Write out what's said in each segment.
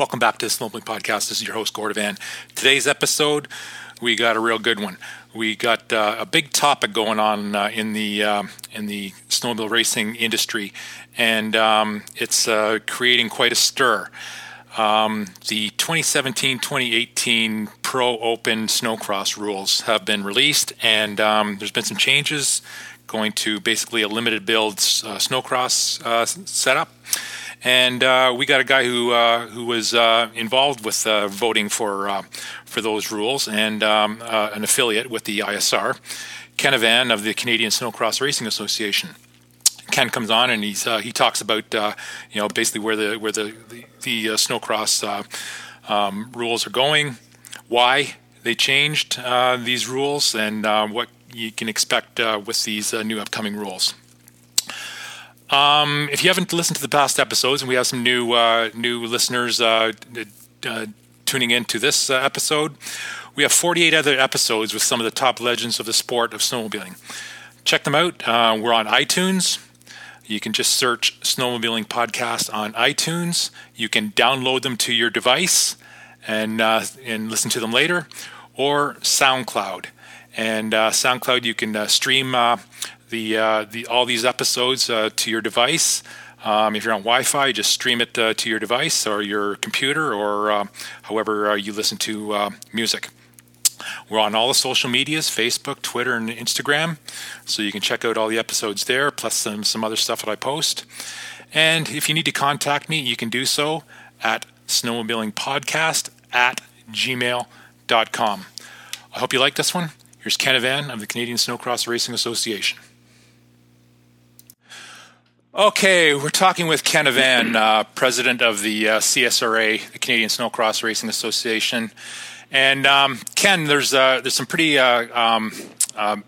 Welcome back to the Snowmobiling Podcast. This is your host, Gord Van. Today's episode, we got a real good one. We got uh, a big topic going on uh, in the uh, in the snowmobile racing industry, and um, it's uh, creating quite a stir. Um, the 2017-2018 Pro Open Snowcross rules have been released, and um, there's been some changes going to basically a limited build uh, snowcross uh, setup and uh, we got a guy who uh, who was uh, involved with uh, voting for uh, for those rules and um, uh, an affiliate with the ISR, Ken Avann of the Canadian Snowcross Racing Association. Ken comes on and he's he talks about you know basically where the where the the, the snowcross um, rules are going, why they changed these rules, and what you can expect with these new upcoming rules. Um, if you haven't listened to the past episodes, and we have some new uh, new listeners uh, uh, tuning in to this uh, episode, we have 48 other episodes with some of the top legends of the sport of snowmobiling. Check them out. Uh, we're on iTunes. You can just search Snowmobiling Podcast on iTunes. You can download them to your device and uh, and listen to them later, or SoundCloud. And SoundCloud, you can stream the uh, the all these episodes uh, to your device. Um, if you're on Wi-Fi, just stream it uh, to your device or your computer or uh, however uh, you listen to uh, music. We're on all the social medias: Facebook, Twitter, and Instagram. So you can check out all the episodes there, plus some some other stuff that I post. And if you need to contact me, you can do so at snowmobilingpodcast at gmail.com. I hope you like this one. Here's Ken of the Canadian Snowcross Racing Association. Okay, we're talking with Ken Avann, uh, president of the uh, CSRA, the Canadian Snowcross Racing Association. And um, Ken, there's uh, there's some pretty uh, um, um,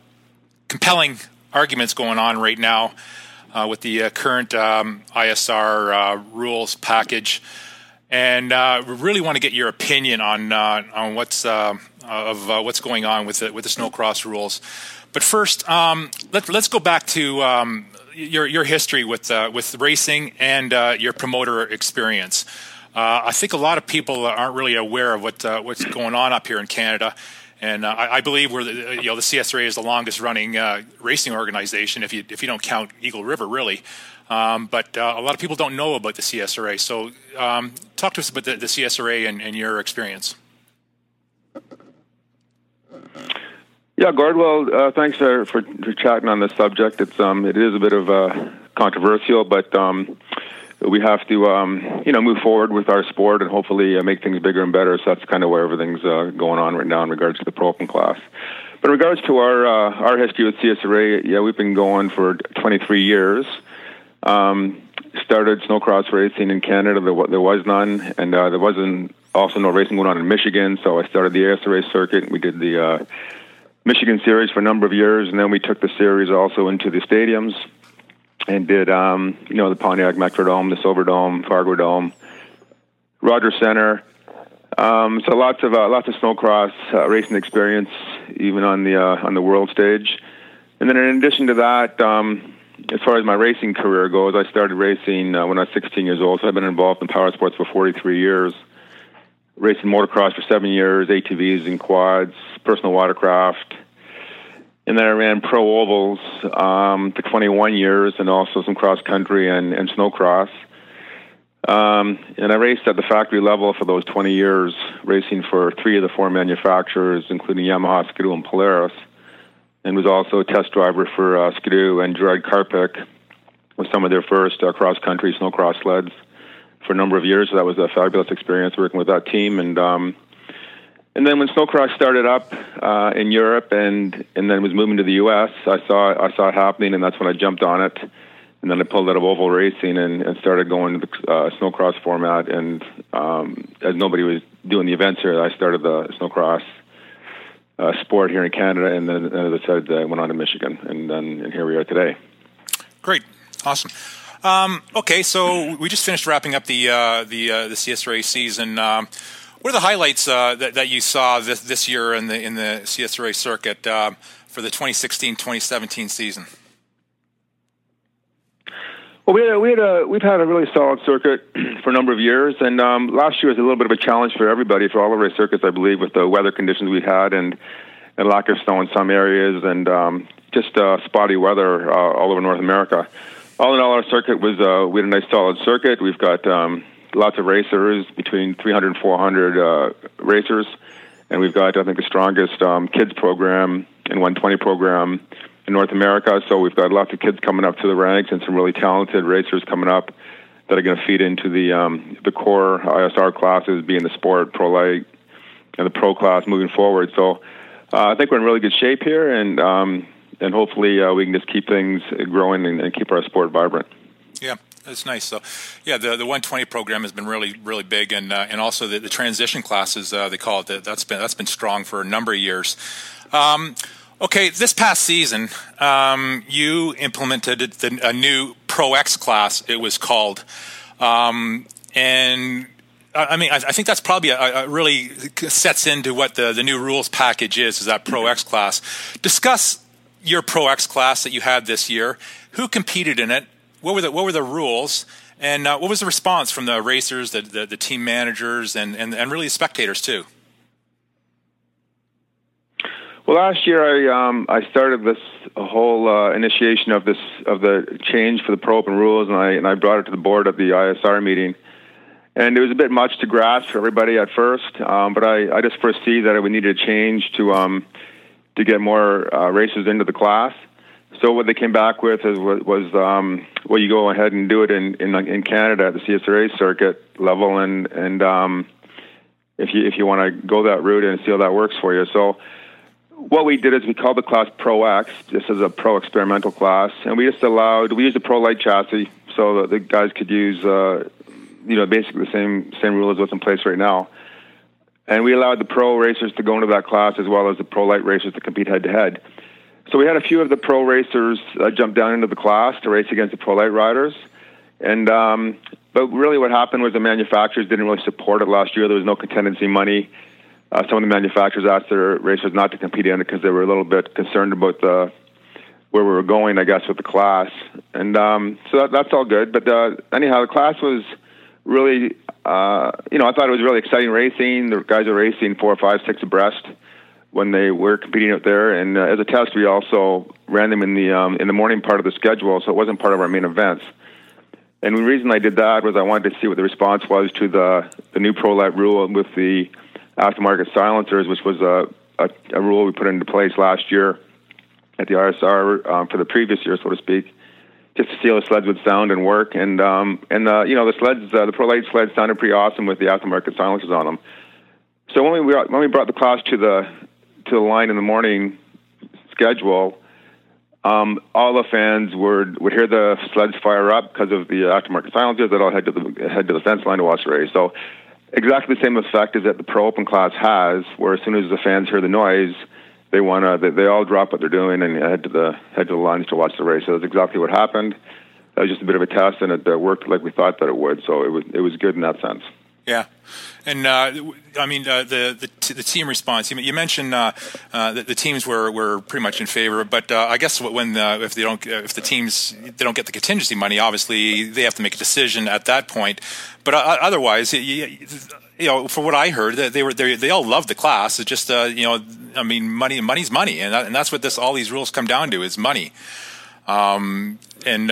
compelling arguments going on right now uh, with the uh, current um, ISR rules package, and we really want to get your opinion on on what's of what's going on with the, with the snowcross rules. But first, um, let, us go back to um, your your history with uh, with racing and uh, your promoter experience. Uh, I think a lot of people aren't really aware of what uh, what's going on up here in Canada, and uh, I, I, believe we're the, you know the CSRA is the longest running uh, racing organization if you if you don't count Eagle River really. Um, but a lot of people don't know about the CSRA. So um, talk to us about the, the CSRA and, and your experience. Yeah, Gardwell, uh, thanks for, for, for chatting on this subject. It's um, it is a bit of uh, controversial, but um, we have to um, you know move forward with our sport and hopefully uh, make things bigger and better. So that's kind of where everything's uh, going on right now in regards to the pro open class. But in regards to our uh, our history with CSRA, yeah, we've been going for 23 years. Um, started snowcross racing in Canada. There, there was none, and uh, there wasn't also no racing going on in Michigan. So I started the ASRA circuit. We did the uh, Michigan series for a number of years, and then we took the series also into the stadiums and did um, you know the Pontiac Metrodome, the Silverdome, Fargo Dome, Rogers Center. Um, so lots of uh, lots of snowcross uh, racing experience, even on the uh, on the world stage. And then in addition to that, um, as far as my racing career goes, I started racing uh, when I was 16 years old. So I've been involved in power sports for 43 years racing motocross for seven years, ATVs and quads, personal watercraft. And then I ran pro ovals um, for 21 years and also some cross country and, and snowcross. Um, and I raced at the factory level for those 20 years, racing for three of the four manufacturers, including Yamaha, Skidoo, and Polaris. And was also a test driver for uh, Skidoo and Gerard Karpik with some of their first uh, cross country snowcross sleds for a number of years. So that was a fabulous experience working with that team. And um, and then when snowcross started up uh, in Europe and and then was moving to the U.S., I saw I saw it happening, and that's when I jumped on it. And then I pulled out of oval racing and, and started going to the uh, snowcross format. And um, as nobody was doing the events here, I started the snowcross uh, sport here in Canada. And then, as I said, I went on to Michigan, and then and here we are today. Great, awesome. Um, okay, so we just finished wrapping up the uh, the uh, the CSRA season. Um, what are the highlights uh, that, that you saw this, this year in the in the CSRA circuit uh, for the 2016-2017 season? Well, we had a, we had a, we've had a really solid circuit for a number of years, and um, last year was a little bit of a challenge for everybody, for all of our circuits, I believe, with the weather conditions we had and, and lack of snow in some areas, and um, just uh, spotty weather uh, all over North America. All in all, our circuit was uh, we had a nice solid circuit. We've got um, lots of racers, between 300 and 400 uh, racers, and we've got I think the strongest um, kids program and 120 program in North America. So we've got lots of kids coming up to the ranks and some really talented racers coming up that are going to feed into the um, the core ISR classes, being the sport, pro light, and the pro class moving forward. So uh, I think we're in really good shape here, and um, and hopefully uh, we can just keep things growing and, and keep our sport vibrant. Yeah, that's nice. So, yeah, the the 120 program has been really really big, and uh, and also the, the transition classes uh, they call it that's been that's been strong for a number of years. Um, okay, this past season, um, you implemented the, a new Pro X class. It was called, um, and I mean, I, think that's probably a, a, really sets into what the, the new rules package is. Is that Pro X class? Discuss your Pro X class that you had this year. Who competed in it? What were the what were the rules? And uh, what was the response from the racers, the, the, the team managers, and, and, and really the spectators too? Well, last year I um, I started this whole uh, initiation of this of the change for the Pro Open rules, and I and I brought it to the board at the ISR meeting, and it was a bit much to grasp for everybody at first. Um, but I, I just foresee that we needed a change to um, to get more uh, into the class. So what they came back with is, was, was um, well, you go ahead and do it in, in in Canada at the CSRA circuit level, and and um, if you if you want to go that route and see how that works for you, so what we did is we called the class Pro X. This is a pro experimental class, and we just allowed we used a Pro Light chassis so that the guys could use, uh, you know, basically the same same rule as what's in place right now. And we allowed the pro racers to go into that class as well as the pro light racers to compete head to head. So we had a few of the pro racers uh, jump down into the class to race against the pro light riders, and um, but really what happened was the manufacturers didn't really support it last year. There was no contingency money uh, some of the manufacturers asked their racers not to compete in it because they were a little bit concerned about the where we were going, I guess, with the class. And um, so that, that's all good. But uh, anyhow, the class was really, uh, you know, I thought it was really exciting racing. The guys are racing four, five, six abreast when they were competing out there. And uh, as a test, we also ran them in the um, in the morning part of the schedule, so it wasn't part of our main events. And the reason I did that was I wanted to see what the response was to the the new pro light rule with the aftermarket silencers, which was a, a, a rule we put into place last year at the ISR um, for the previous year, so to speak, just to see how the sleds would sound and work. And um, and uh, you know the sleds, uh, the Pro Light sleds sounded pretty awesome with the aftermarket silencers on them. So when we when we brought the class to the to the line in the morning schedule, um, all the fans would would hear the sleds fire up because of the aftermarket silencers. That all head to the head to the fence line to watch the race. So exactly the same effect as that the Pro Open class has, where as soon as the fans hear the noise, they want to they, they all drop what they're doing and head to the head to the lines to watch the race. So that's exactly what happened. That was just a bit of a test, and it uh, worked like we thought that it would. So it was it was good in that sense. Yeah, and uh, I mean uh, the, the, t- the team response. You, you mentioned uh, uh, that the teams were, were pretty much in favor, but uh, I guess when uh, if they don't if the teams they don't get the contingency money, obviously they have to make a decision at that point. But otherwise, you, you know, for what I heard, they were they, they all loved the class. It's just you know, I mean, money money's money, and that, and that's what this all these rules come down to is money. Um, and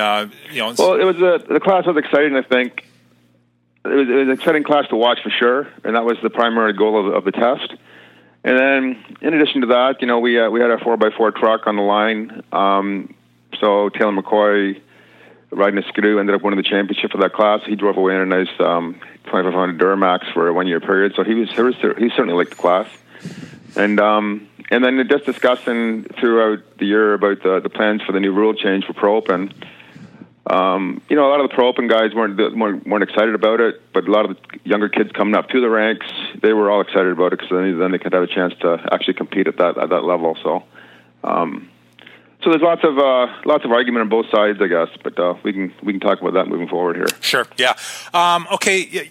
you know, well, it was a, the class was exciting. I think it was, it was an exciting class to watch for sure, and that was the primary goal of, of the test. And then, in addition to that, you know, we uh, we had a four x four truck on the line. Um, so Taylor McCoy, riding a Skidoo, ended up winning the championship for that class. He drove away in a nice um, 2500 Duramax for a one year period. So he was he, was, he certainly liked the class. And um, and then just discussing throughout the year about the, the plans for the new rule change for Pro Open um, you know, a lot of the pro open guys weren't, weren't weren't excited about it, but a lot of the younger kids coming up through the ranks, they were all excited about it because then, then they could have a chance to actually compete at that at that level. So, um, so there's lots of uh, lots of argument on both sides, I guess, but uh, we can we can talk about that moving forward here. Sure. Yeah. Um, okay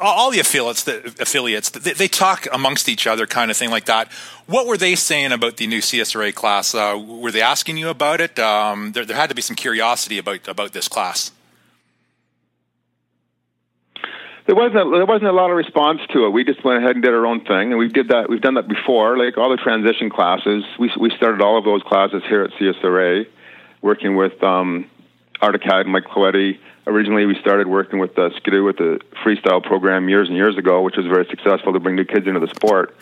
all the affiliates, the affiliates, they, they, talk amongst each other, kind of thing like that. What were they saying about the new CSRA class? Uh, were they asking you about it? Um, there, there, had to be some curiosity about about this class. There wasn't a, there wasn't a lot of response to it. We just went ahead and did our own thing, and we did that. We've done that before, like all the transition classes. We we started all of those classes here at CSRA, working with um, Arctic Cat and Mike Coletti Originally, we started working with uh, Skidoo with the freestyle program years and years ago, which was very successful to bring new kids into the sport.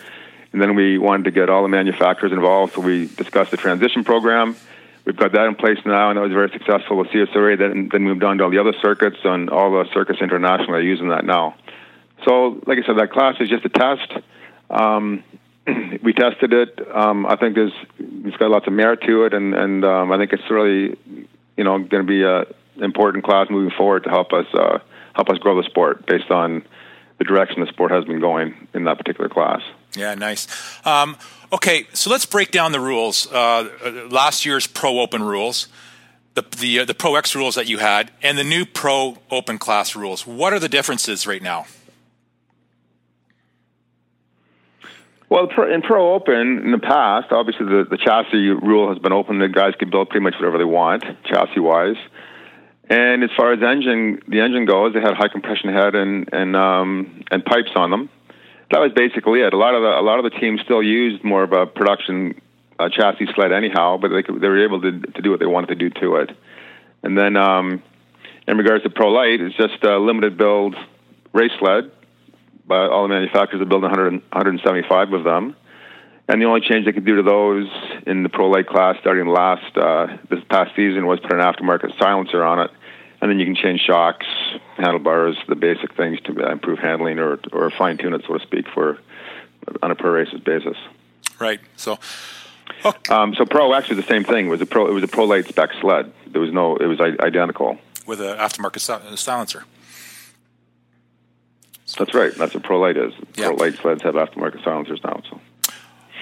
And then we wanted to get all the manufacturers involved, so we discussed the transition program we've got that in place now, and that was very successful with CSRA. Then, then moved on to all the other circuits, and all the circuits internationally are using that now. So, like I said, that class is just a test. Um, we tested it. Um, I think there's it's got lots of merit to it, and and um, I think it's really, you know, going to be a important class moving forward to help us uh, help us grow the sport based on the direction the sport has been going in that particular class. Yeah, nice. Um, Okay, so let's break down the rules. Uh, last year's Pro Open rules, the the uh, the Pro X rules that you had, and the new Pro Open class rules. What are the differences right now? Well, in Pro Open in the past, obviously the, the chassis rule has been open. The guys can build pretty much whatever they want, chassis wise. And as far as engine, the engine goes, they had high compression head and and um, and pipes on them that was basically it. A lot of the a lot of the teams still used more of a production uh, chassis sled anyhow, but they could, they were able to to do what they wanted to do to it. And then um, in regards to Pro Light, it's just a limited build race sled. But all the manufacturers have built 100, 175 of them. And the only change they could do to those in the Pro Light class starting last uh, this past season was put an aftermarket silencer on it and then you can change shocks, handlebars, the basic things to improve handling or or fine tune it, so to speak, for on a per races basis. Right. So. Okay. Um, so Pro actually the same thing. It was a Pro. It was a Pro Light spec sled. There was no. It was identical with an aftermarket silencer. That's right. That's what Pro Light is. Yeah. Pro Light sleds have aftermarket silencers now. So.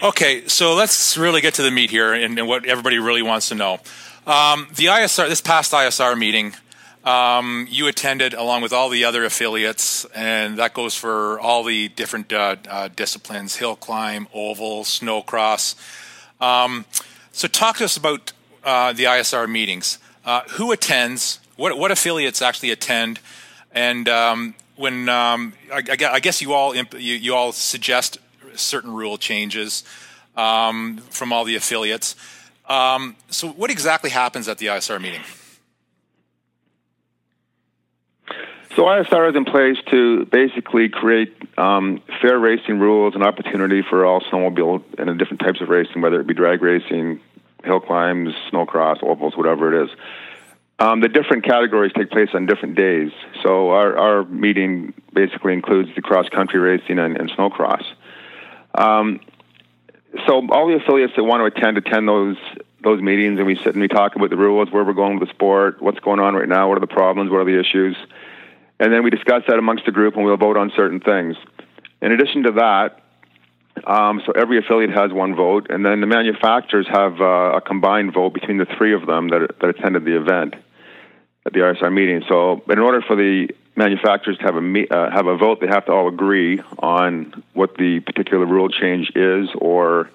Okay, so let's really get to the meat here and, and what everybody really wants to know. Um, the ISR, this past ISR meeting, um, you attended along with all the other affiliates, and that goes for all the different uh, uh, disciplines: hill climb, oval, snowcross. Um, so, talk to us about uh, the ISR meetings. Uh, who attends? What what affiliates actually attend? And um, when um, I, I, guess you all you, you, all suggest certain rule changes um, from all the affiliates. Um, so, what exactly happens at the ISR meeting? So ISR is in place to basically create um, fair racing rules and opportunity for all snowmobile and different types of racing, whether it be drag racing, hill climbs, snowcross, ovals, whatever it is. Um, the different categories take place on different days. So our, our meeting basically includes the cross country racing and, and snowcross. Um, so all the affiliates that want to attend attend those those meetings, and we sit and we talk about the rules, where we're going with the sport, what's going on right now, what are the problems, what are the issues and then we discuss that amongst the group, and we'll vote on certain things. In addition to that, um, so every affiliate has one vote, and then the manufacturers have uh, a combined vote between the three of them that, that attended the event at the ISR meeting. So, in order for the manufacturers have a uh, have a vote, they have to all agree on what the particular rule change is or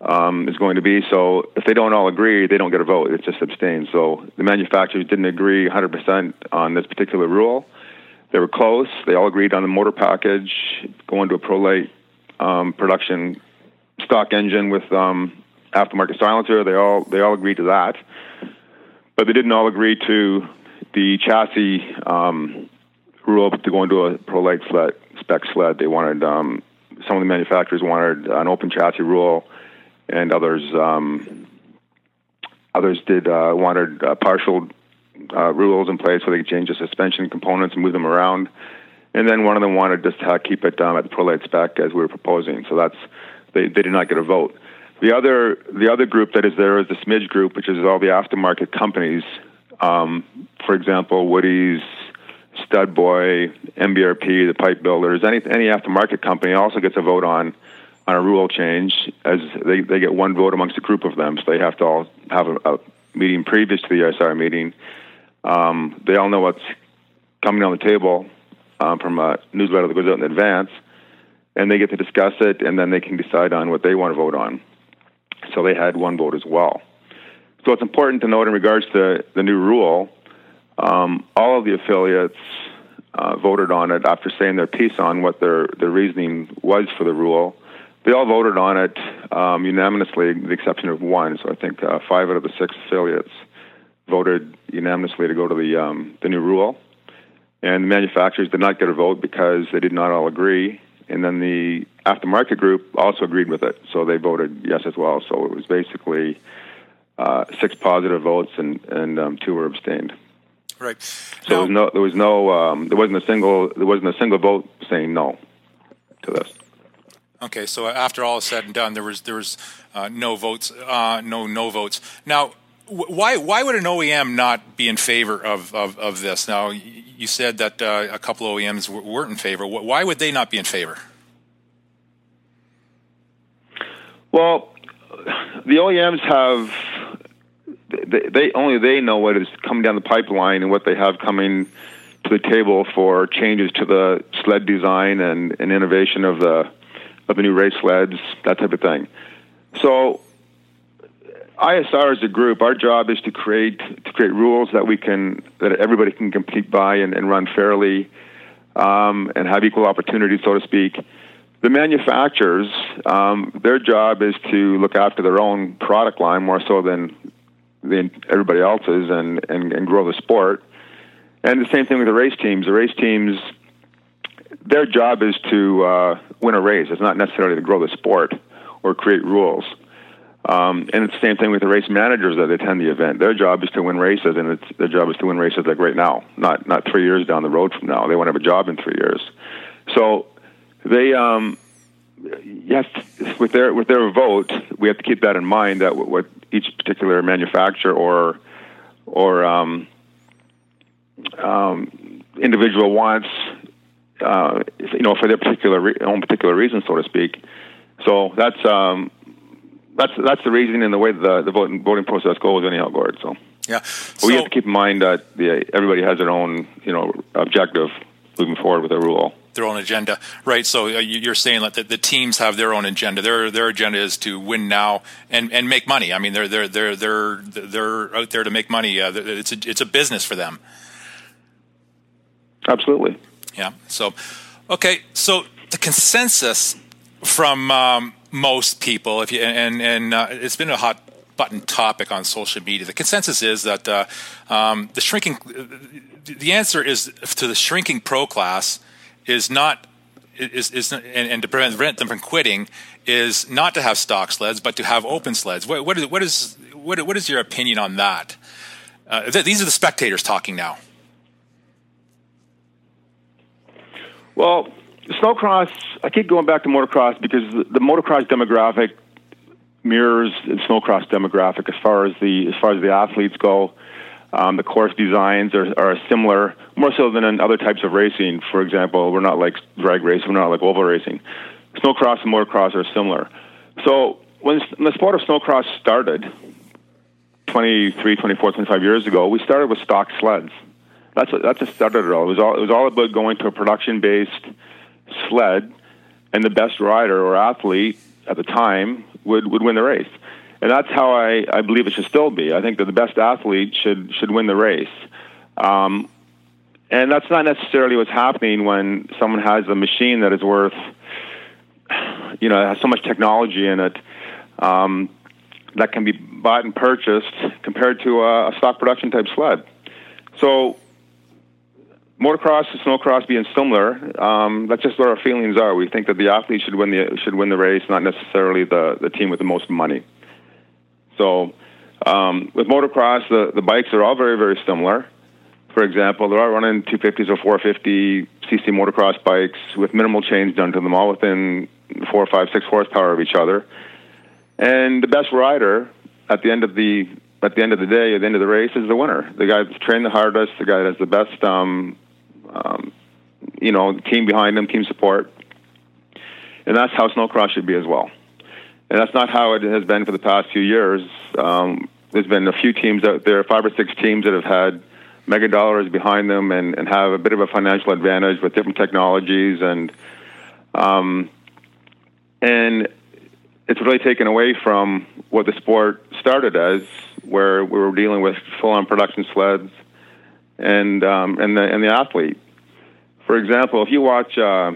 um, is going to be. So, if they don't all agree, they don't get a vote. It's just abstain. So, the manufacturers didn't agree 100% on this particular rule they were close. They all agreed on the motor package, going to a Pro um, production stock engine with um, aftermarket silencer. They all they all agreed to that, but they didn't all agree to the chassis rule to go into a Pro sled spec sled. They wanted um, some of the manufacturers wanted an open chassis rule, and others um, others did uh, wanted a partial uh, rules in place where they could change the suspension components and move them around. And then one of them wanted just to keep it um, at the ProLite spec as we were proposing. So that's they, they did not get a vote. The other the other group that is there is the Smidge group, which is all the aftermarket companies. Um, for example, Woody's, Stud Boy, MBRP, the pipe builders, any any aftermarket company also gets a vote on on a rule change as they, they get one vote amongst a group of them. So they have to all have a, a meeting previous to the ISR meeting um, they all know what's coming on the table um, from a newsletter that goes out in advance, and they get to discuss it, and then they can decide on what they want to vote on. So they had one vote as well. So it's important to note in regards to the new rule, um, all of the affiliates uh, voted on it after saying their piece on what their, their reasoning was for the rule. They all voted on it um, unanimously, with the exception of one. So I think uh, five out of the six affiliates voted unanimously to go to the um, the new rule, and the manufacturers did not get a vote because they did not all agree. And then the aftermarket group also agreed with it, so they voted yes as well. So it was basically uh, six positive votes and and um, two were abstained. Right. So now, there was no there was no um, there wasn't a single there wasn't a single vote saying no to this. Okay, so after all is said and done, there was there was uh, no votes, uh, no no votes. Now, why why would an OEM not be in favor of, of, of this? Now, you said that uh, a couple OEMs weren't in favor. Why would they not be in favor? Well, the OEMs have they, they only they know what is coming down the pipeline and what they have coming to the table for changes to the sled design and, and innovation of the of the new race sleds, that type of thing. So ISR as a group, our job is to create to create rules that we can that everybody can compete by and, and run fairly um, and have equal opportunity, so to speak. The manufacturers, um, their job is to look after their own product line more so than everybody else's, and, and, and grow the sport. And the same thing with the race teams. The race teams, their job is to uh, win a race. It's not necessarily to grow the sport or create rules. Um, and it's the same thing with the race managers that attend the event. Their job is to win races, and it's, their job is to win races like right now, not not three years down the road from now. They won't have a job in three years. So they, um, yes, with their with their vote, we have to keep that in mind that what each particular manufacturer or or um, um, individual wants, uh, you know, for their particular re- own particular reason, so to speak. So that's um, that's that's the reason and the way the the voting voting process goes anyhow, Gord. So yeah, so, we have to keep in mind that the, everybody has their own you know objective moving forward with their rule. Their own agenda, right? So uh, you're saying that the, the, teams have their own agenda. Their their agenda is to win now and, and make money. I mean, they're they're they're they're they're out there to make money. Uh, it's a, it's a business for them. Absolutely. Yeah. So, okay. So the consensus from um, most people, if you and and uh, it's been a hot button topic on social media. The consensus is that uh, um, the shrinking, the answer is to the shrinking pro class is not is is and, and to prevent them from quitting is not to have stock sleds, but to have open sleds. What what is what is what, is your opinion on that? Uh, th- these are the spectators talking now. Well, snowcross, I keep going back to motocross because the, the motocross demographic mirrors the snowcross demographic as far as the as far as the athletes go. Um, the course designs are, are similar, more so than in other types of racing. For example, we're not like drag racing, we're not like oval racing. Snowcross and motocross are similar. So when, the sport of snowcross started, 23, 24, 25 years ago, we started with stock sleds. That's what, that's what started it all. It was all it was all about going to a production based sled, and the best rider or athlete at the time would, would win the race. And that's how I, I believe it should still be. I think that the best athlete should should win the race. Um, and that's not necessarily what's happening when someone has a machine that is worth, you know, has so much technology in it um, that can be bought and purchased compared to a, a stock production type sled. So motocross and snowcross being similar, um, that's just what our feelings are. We think that the athlete should win the should win the race, not necessarily the the team with the most money. So, um, with motocross, the the bikes are all very very similar. For example, they're all running 250s or 450 cc motocross bikes with minimal change done to them, all within four, five, six horsepower of each other. And the best rider at the end of the at the end of the day, at the end of the race, is the winner. The guy that's trained the hardest, the guy that has the best um, um, you know, team behind them, team support. And that's how snowcross should be as well. And that's not how it has been for the past few years. Um, there's been a few teams out there, five or six teams that have had mega dollars behind them and, and have a bit of a financial advantage with different technologies and um, and it's really taken away from what the sport started as, where we were dealing with full-on production sleds and um, and the and the athlete. for example, if you watch, uh,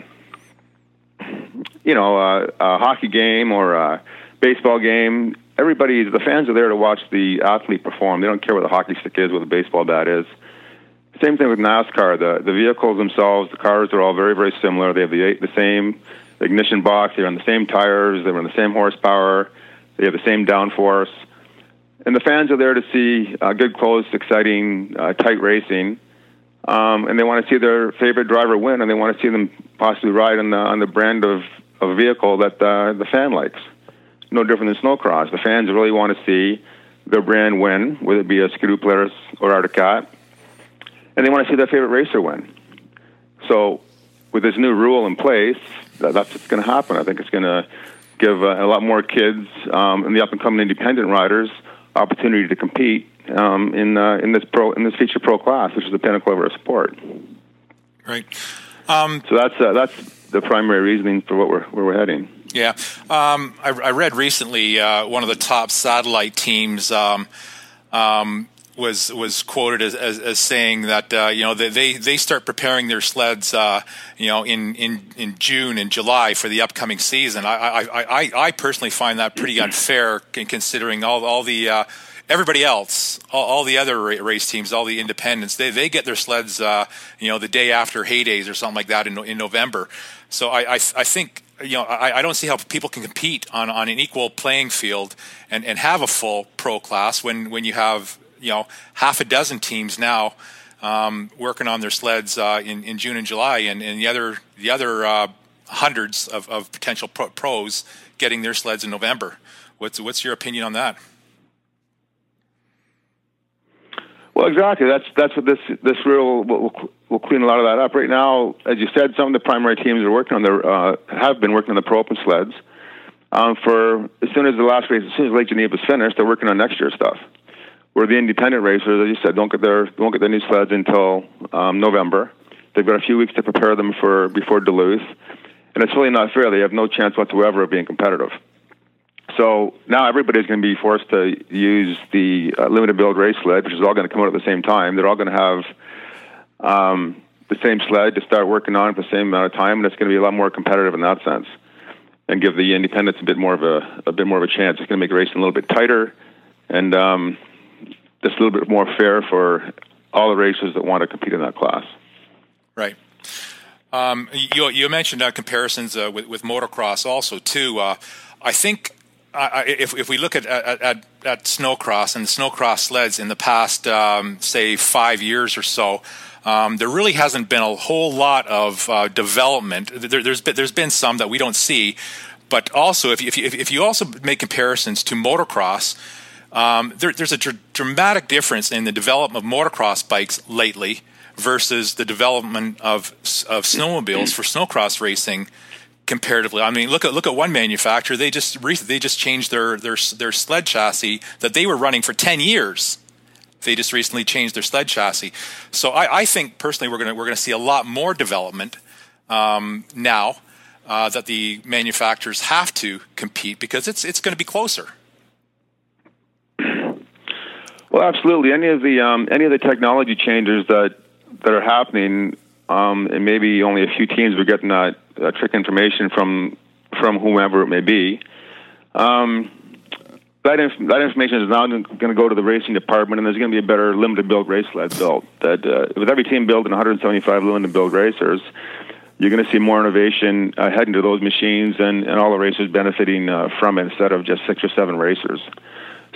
you know, a, a hockey game or a baseball game, everybody, the fans are there to watch the athlete perform. They don't care what the hockey stick is, what the baseball bat is. Same thing with NASCAR. The the vehicles themselves, the cars are all very very similar. They have the the same ignition box. They're on the same tires. They run the same horsepower. They have the same downforce. And the fans are there to see uh, good, close, exciting, uh, tight racing. Um, and they want to see their favorite driver win, and they want to see them possibly ride on the on the brand of, of a vehicle that uh, the fan likes. No different than snowcross. The fans really want to see their brand win, whether it be a Skidoo Polaris or Arctic Cat, and they want to see their favorite racer win. So, with this new rule in place, that, that's what's going to happen. I think it's going to give uh, a lot more kids um, and the up and coming independent riders opportunity to compete um, in uh, in this pro in this feature pro class, which is the pinnacle of our sport. Right. Um, so that's uh, that's the primary reasoning for what we're where we're heading. Yeah, um, I, I, read recently uh, one of the top satellite teams um, um, was was quoted as, as, as saying that uh, you know they, they start preparing their sleds uh, you know in, in, in June and July for the upcoming season. I I, I, I personally find that pretty unfair considering all all the uh, everybody else, all, all, the other race teams, all the independents, they they get their sleds uh, you know the day after Hay Days or something like that in in November. So I I, I think you know, I, I, don't see how people can compete on, on an equal playing field and, and have a full pro class when, when you have you know half a dozen teams now um, working on their sleds uh, in, in June and July, and, and the other the other uh, hundreds of, of potential pro- pros getting their sleds in November. What's what's your opinion on that? Well, exactly. That's that's what this this rule will, will clean a lot of that up. Right now, as you said, some of the primary teams are working on their uh, have been working on the pro open sleds. Um, for as soon as the last race, as soon as Lake Geneva is finished, they're working on next year's stuff where the independent racers, as you said, don't get their don't get their new sleds until um, November. They've got a few weeks to prepare them for before Duluth, and it's really not fair. They have no chance whatsoever of being competitive. So now everybody's going to be forced to use the uh, limited build race sled, which is all going to come out at the same time. They're all going to have um, the same sled to start working on at the same amount of time, and it's going to be a lot more competitive in that sense, and give the independents a bit more of a a bit more of a chance. It's going to make racing a little bit tighter, and um, just a little bit more fair for all the racers that want to compete in that class. Right. Um, you, you, mentioned uh, comparisons uh, with, with, motocross also too. Uh, I think uh, if, if, we look at, at, at, at, snowcross and snowcross sleds in the past, um, say five years or so, um, there really hasn't been a whole lot of uh, development. There, has been, there's been some that we don't see, but also if you, if you, if you also make comparisons to motocross, um, there, there's a dr- dramatic difference in the development of motocross bikes lately versus the development of of snowmobiles for snowcross racing comparatively. I mean, look at look at one manufacturer. They just they just changed their their their sled chassis that they were running for ten years. They just recently changed their sled chassis. So I, I think personally we're gonna we're gonna see a lot more development um, now uh, that the manufacturers have to compete because it's it's going to be closer. Well, absolutely. Any of the um, any of the technology changes that that are happening, um, and maybe only a few teams were getting that, trick information from from whomever it may be. Um, that, inf- that information is now going to go to the racing department, and there's going to be a better limited build race sled built. That uh, with every team building 175 limited build racers, you're going to see more innovation uh, heading to those machines, and, and all the racers benefiting uh, from it instead of just six or seven racers.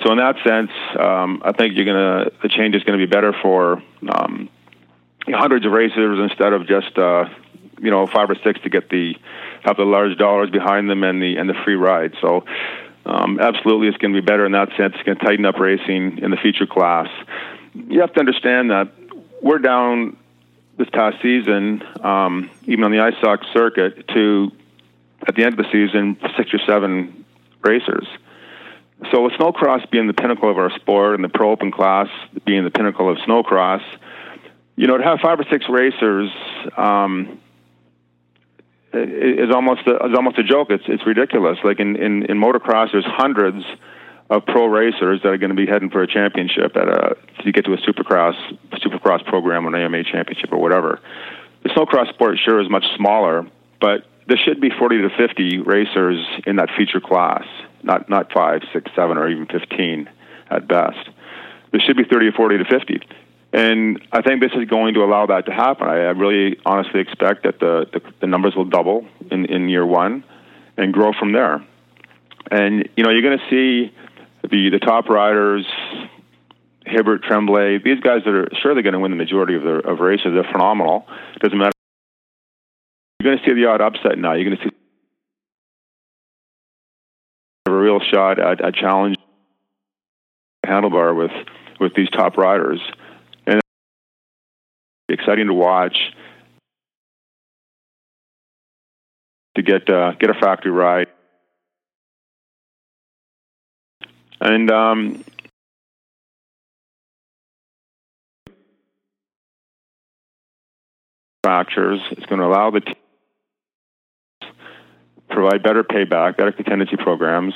So in that sense, um, I think you're gonna the change is going to be better for um, hundreds of racers instead of just uh, you know five or six to get the have the large dollars behind them and the and the free ride. So um, absolutely, it's going to be better in that sense. It's going to tighten up racing in the feature class. You have to understand that we're down this past season, um, even on the ISOC circuit, to at the end of the season six or seven racers. So with snowcross being the pinnacle of our sport and the pro open class being the pinnacle of snowcross, you know, to have five or six racers um, is almost a, is almost a joke. It's it's ridiculous. Like in, in, in motocross, there's hundreds of pro racers that are going to be heading for a championship at a to get to a supercross supercross program or an AMA championship or whatever. the snowcross sport sure is much smaller, but there should be 40 to 50 racers in that feature class, not not five, six, seven, or even 15 at best. There should be 30 or 40 to 50. And I think this is going to allow that to happen. I, really honestly expect that the, the, the numbers will double in, in year one and grow from there. And, you know, you're going to see the, the top riders, Hibbert, Tremblay, these guys that are sure they're going to win the majority of, their, of races. They're phenomenal. Doesn't matter. You're going to see the odd upset now. You're going to see a real shot at a challenge handlebar with, with these top riders. Exciting to watch to get uh, get a factory ride. And um, fractures. It's going to allow the team provide better payback, better contingency programs,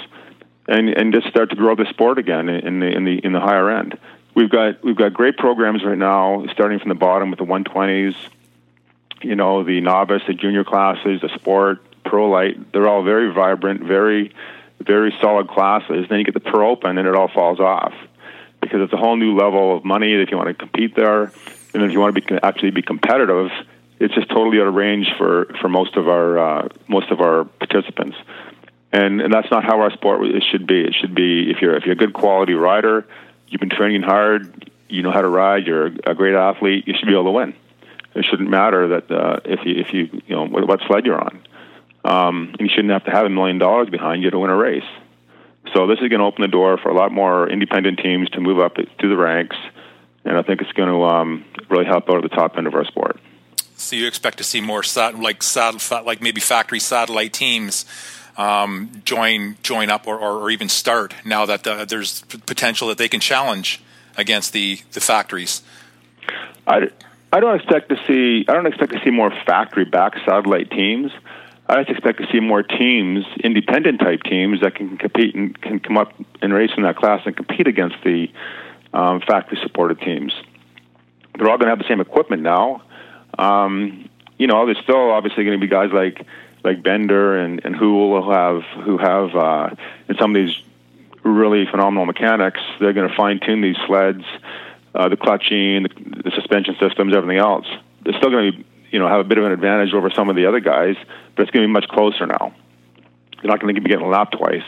and and just start to grow the sport again in the in the in the higher end. We've got we've got great programs right now, starting from the bottom with the 120s. You know, the novice, the junior classes, the sport, pro light. They're all very vibrant, very very solid classes. Then you get the pro open, and it all falls off because it's a whole new level of money if you want to compete there, and if you want to be actually be competitive it's just totally out of range for, for most of our uh, most of our participants, and and that's not how our sport it should be. It should be if you're if you're a good quality rider, you've been training hard, you know how to ride, you're a great athlete, you should be able to win. It shouldn't matter that uh, if you if you you know what, what sled you're on. Um, you shouldn't have to have a million dollars behind you to win a race. So this is going to open the door for a lot more independent teams to move up through the ranks, and I think it's going to um, really help out at the top end of our sport. So you expect to see more like like maybe factory satellite teams um, join join up or, or, or, even start now that uh, there's potential that they can challenge against the, the factories. I, I don't expect to see I don't expect to see more factory backed satellite teams. I just expect to see more teams, independent type teams that can compete and can come up and race in that class and compete against the um, factory supported teams. They're all going to have the same equipment now. Um, you know, there's still obviously going to be guys like like Bender and and who will have who have uh, and some of these really phenomenal mechanics. They're going to fine tune these sleds, uh, the clutching, the, the suspension systems, everything else. They're still going to you know have a bit of an advantage over some of the other guys, but it's going to be much closer now. You're not going to be getting lapped twice.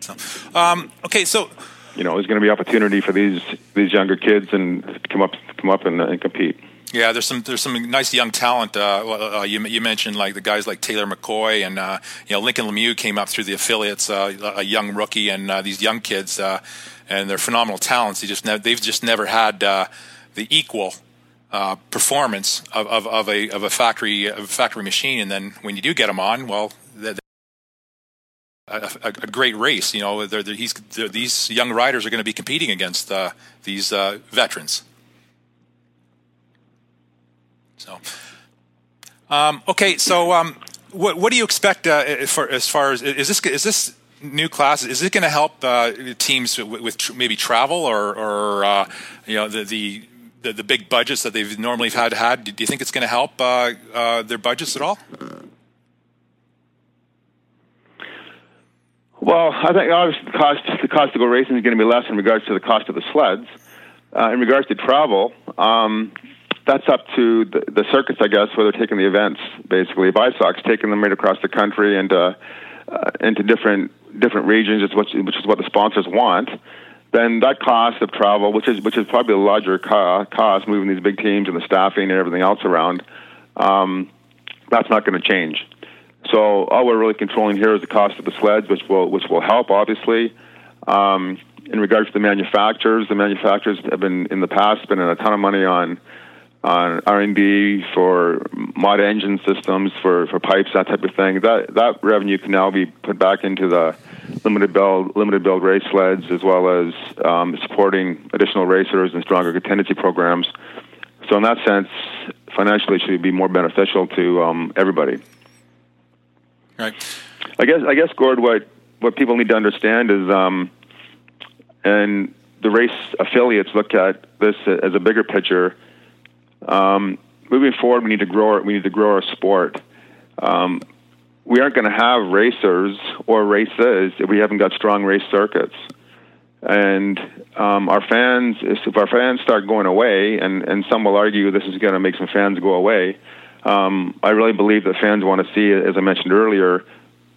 So, um, okay, so you know, there's going to be opportunity for these these younger kids and come up come up and, and compete. Yeah, there's some there's some nice young talent. Uh, uh, you, you mentioned like the guys like Taylor McCoy and uh, you know Lincoln Lemieux came up through the affiliates, uh, a young rookie, and uh, these young kids, uh, and they're phenomenal talents. They just ne- they've just never had the equal performance of, of, of, a of a factory of a factory machine. And then when you do get them on, well, they're, a, a, a, great race. You know, they're, they're, these young riders are going to be competing against these veterans. So, um, okay, so um, what, what do you expect uh, for, as far as is this is this new class is it going to help uh, teams with, with tr- maybe travel or, or uh, you know the, the, the the big budgets that they've normally had had? Do you think it's going to help uh, uh, their budgets at all? Well, I think obviously the cost the cost to go racing is going to be less in regards to the cost of the sleds. Uh, in regards to travel, um, that's up to the, the circuits, I guess, where they're taking the events. Basically, ISOC's taking them right across the country and uh, uh, into different different regions, which, which is what the sponsors want. Then that cost of travel, which is which is probably a larger co- cost, moving these big teams and the staffing and everything else around, um, that's not going to change. So all we're really controlling here is the cost of the sleds, which will which will help obviously. Um, in regards to the manufacturers, the manufacturers have been in the past spending a ton of money on on R&D for mod engine systems for, for pipes, that type of thing. That that revenue can now be put back into the limited build limited build race sleds, as well as um, supporting additional racers and stronger contingency programs. So in that sense, financially, it should be more beneficial to um, everybody. Right. I guess I guess Gord, what what people need to understand is, um, and the race affiliates look at this as a bigger picture um, moving forward, we need to grow. Our, we need to grow our sport. Um, we aren't going to have racers or races if we haven't got strong race circuits. And um, our fans, if our fans start going away, and, and some will argue this is going to make some fans go away, um, I really believe that fans want to see, as I mentioned earlier,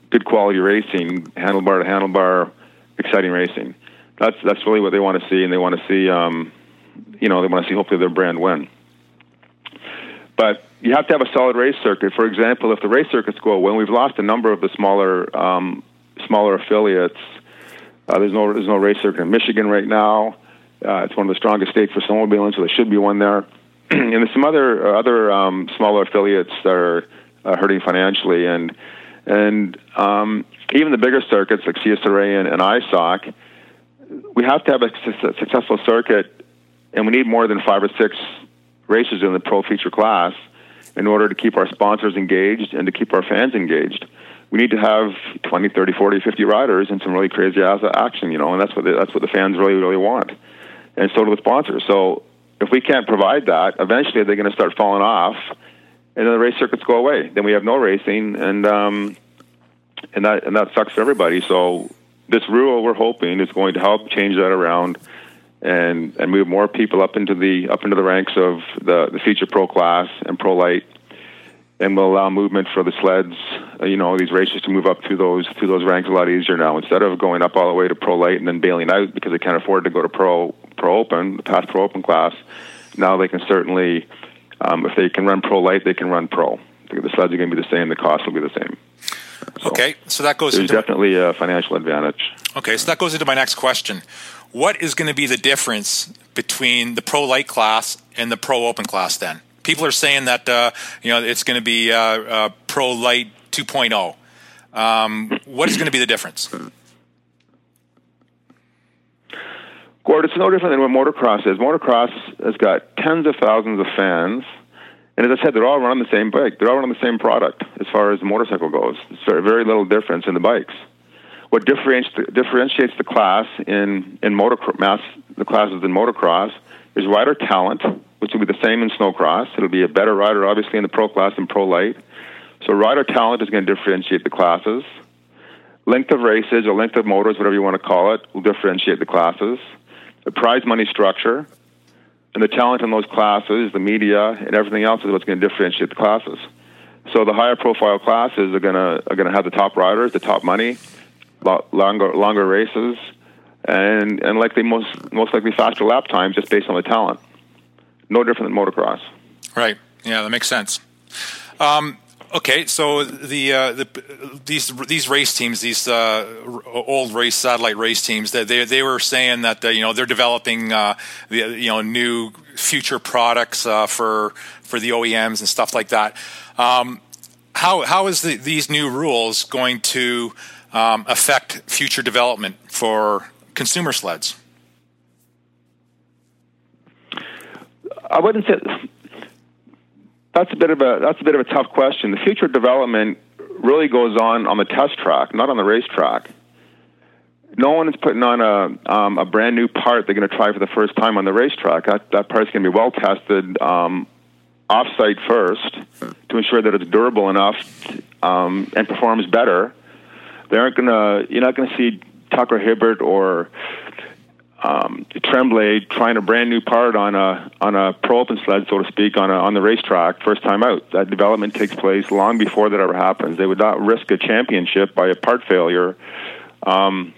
good quality racing, handlebar to handlebar, exciting racing. That's that's really what they want to see, and they want to see, um, you know, they want to see hopefully their brand win. But you have to have a solid race circuit. For example, if the race circuits go away, we've lost a number of the smaller um, smaller affiliates. Uh, there's no there's no race circuit in Michigan right now. Uh, it's one of the strongest states for snowmobiling, so there should be one there. and there's some other uh, other um, smaller affiliates that are uh, hurting financially, and and um, even the bigger circuits like CSRA and, and ISOC, we have to have a su- successful circuit, and we need more than five or six races in the pro feature class in order to keep our sponsors engaged and to keep our fans engaged. We need to have 20, 30, 40, 50 riders and some really crazy ass action, you know, and that's what the, that's what the fans really, really want. And so do the sponsors. So if we can't provide that, eventually they're going to start falling off, and then the race circuits go away. Then we have no racing, and um, and that and that sucks for everybody. So this rule, we're hoping, is going to help change that around and and move more people up into the up into the ranks of the the feature pro class and pro light, and will allow movement for the sleds. Uh, you know, these races to move up through those through those ranks a lot easier now. Instead of going up all the way to pro light and then bailing out because they can't afford to go to pro pro open, the past pro open class. Now they can certainly, um, if they can run pro light, they can run pro. The sleds are going to be the same. The cost will be the same. So okay, so that goes. There's into, definitely a financial advantage. Okay, so that goes into my next question. What is going to be the difference between the pro light class and the pro open class? Then people are saying that uh, you know it's going to be uh, uh, pro light 2.0. Um, what is going to be the difference? Gord, it's no different than what motocross is. Motocross has got tens of thousands of fans and as I said, they're all running the same bike. They're all running the same product as far as the motorcycle goes. It's very, very little difference in the bikes. What differentiates the, differentiates the class in in motocross, the classes in motocross, is rider talent, which will be the same in snowcross. It'll be a better rider, obviously, in the pro class and pro light. So rider talent is going to differentiate the classes. Length of races or length of motors, whatever you want to call it, will differentiate the classes. The prize money structure and the talent in those classes, the media, and everything else is what's going to differentiate the classes. So the higher profile classes are going to are going to have the top riders, the top money, longer longer races, and and likely most most likely faster lap times just based on the talent. No different than motocross. Right. Yeah, that makes sense. Um, Okay, so the, uh, the these these race teams, these uh, old race satellite race teams, that they they were saying that uh, you know they're developing uh, the, you know new future products uh, for for the OEMs and stuff like that. Um, how how is the, these new rules going to um, affect future development for consumer sleds? I wouldn't say that's a bit of a that's a bit of a tough question. The future development really goes on on the test track, not on the racetrack. No one is putting on a um, a brand new part they're going to try for the first time on the racetrack. That that part's going to be well tested um, off-site first to ensure that it's durable enough um, and performs better. They aren't to. You're not to see Tucker Hibbert or um, Tremblay trying a brand new part on a on a pro open sled, so to speak, on a, on the racetrack first time out. That development takes place long before that ever happens. They would not risk a championship by a part failure um,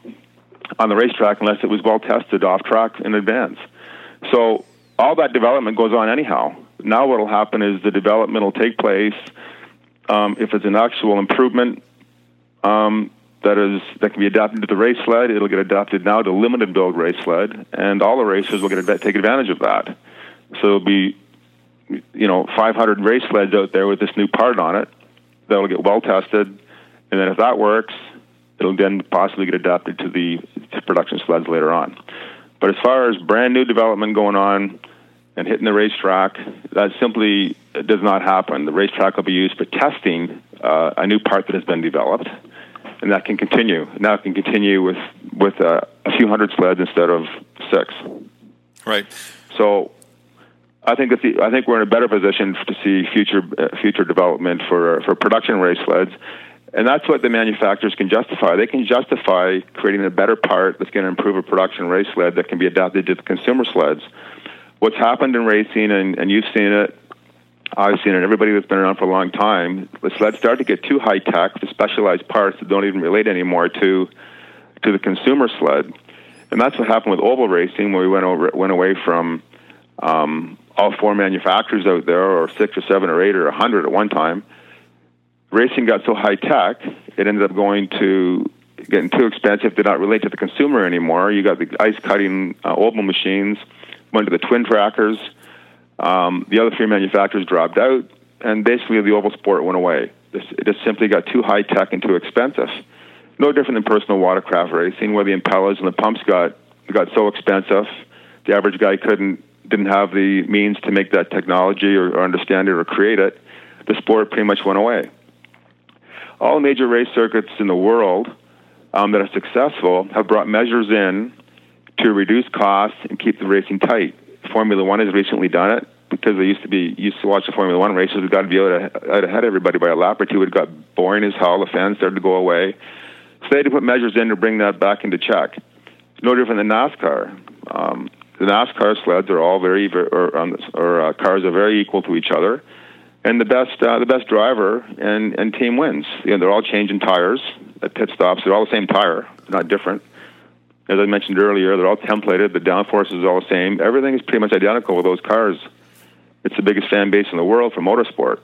on the racetrack unless it was well tested off track in advance. So all that development goes on anyhow. Now what will happen is the development will take place. Um, if it's an actual improvement, um, that is that can be adapted to the race sled. It'll get adapted now to limited build race sled, and all the racers will get take advantage of that. So it'll be, you know, 500 race sleds out there with this new part on it that'll get well tested, and then if that works, it'll then possibly get adapted to the to production sleds later on. But as far as brand new development going on and hitting the racetrack, that simply does not happen. The racetrack will be used for testing uh, a new part that has been developed and that can continue. Now it can continue with with uh, a few hundred sleds instead of six. Right. So I think the, I think we're in a better position to see future uh, future development for for production race sleds, and that's what the manufacturers can justify. They can justify creating a better part that's going to improve a production race sled that can be adapted to the consumer sleds. What's happened in racing, and, and you've seen it, I've seen it. Everybody that's been around for a long time, the sleds start to get too high tech, the specialized parts that don't even relate anymore to to the consumer sled, and that's what happened with oval racing, where we went over went away from um, all four manufacturers out there, or six or seven or eight or a hundred at one time. Racing got so high tech, it ended up going to getting too expensive to not relate to the consumer anymore. You got the ice cutting uh, oval machines, went to the twin trackers. Um, the other three manufacturers dropped out, and basically the oval sport went away. It just simply got too high tech and too expensive. No different than personal watercraft racing, where the impellers and the pumps got got so expensive, the average guy couldn't didn't have the means to make that technology or, or understand it or create it, the sport pretty much went away. All major race circuits in the world um, that are successful have brought measures in to reduce costs and keep the racing tight. Formula One has recently done it because they used to be used to watch the Formula One races. We got to be out ahead of everybody by a lap or two. It got boring as hell. The fans started to go away. So they had to put measures in to bring that back into check. No different than NASCAR. Um, the NASCAR sleds are all very, or, um, or uh, cars are very equal to each other, and the best uh, the best driver and and team wins. You know, they're all changing tires at pit stops. They're all the same tire, not different. As I mentioned earlier, they're all templated. The downforce is all the same. Everything is pretty much identical with those cars. It's the biggest fan base in the world for motorsport.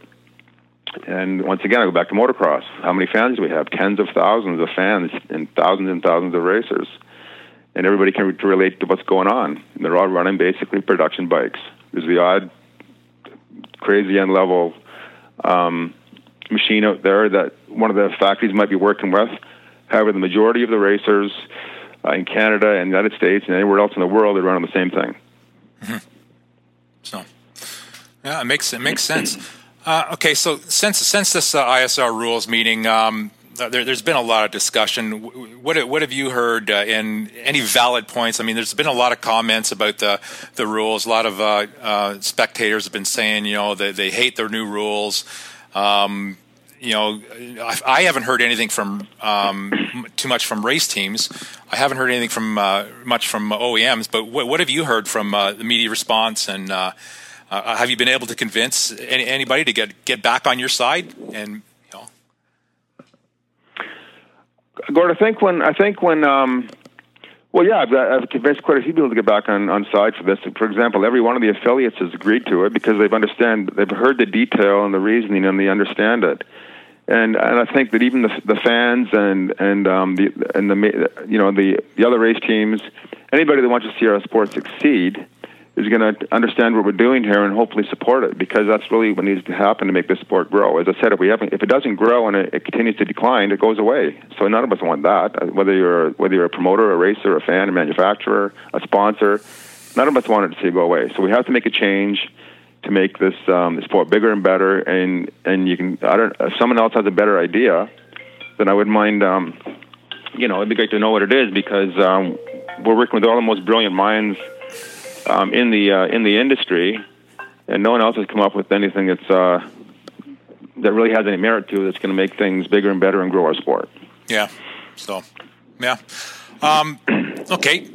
And once again, I go back to motocross. How many fans do we have? Tens of thousands of fans and thousands and thousands of racers and everybody can relate to what's going on. And They're all running basically production bikes. There's the odd crazy end level um, machine out there that one of the factories might be working with. However, the majority of the racers uh, in Canada and the United States and anywhere else in the world they're running the same thing. Mm-hmm. So, yeah, it makes it makes sense. Uh, okay, so since since this uh, ISR rules meeting, um, uh, there, has been a lot of discussion. What what have you heard uh, in any valid points? I mean, there's been a lot of comments about the the rules. A lot of uh, uh, spectators have been saying, you know, they, they hate their new rules. Um, you know, I, I, haven't heard anything from um, too much from race teams. I haven't heard anything from uh, much from OEMs. But what, what have you heard from uh, the media response? And have you been able to convince any, anybody to get get back on your side and you know, Gord, I think when I think when um, well, yeah, I've, I've convinced quite a few people to get back on, on side for this. For example, every one of the affiliates has agreed to it because they've understand they've heard the detail and the reasoning and they understand it. And and I think that even the the fans and and um, the and the you know the the other race teams, anybody that wants to see our sport succeed, is going to understand what we're doing here and hopefully support it because that's really what needs to happen to make this sport grow. As I said, if we haven't, if it doesn't grow and it, it continues to decline, it goes away. So none of us want that. Whether you're whether you're a promoter, a racer, a fan, a manufacturer, a sponsor, none of us want it to see go away. So we have to make a change to make this um, sport bigger and better. And and you can I don't if someone else has a better idea, then I wouldn't mind. Um, you know, it'd be great to know what it is because um, we're working with all the most brilliant minds um, in the uh, in the industry, and no one else has come up with anything that's uh, that really has any merit to it. That's going to make things bigger and better and grow our sport. Yeah. So, yeah. Um, okay.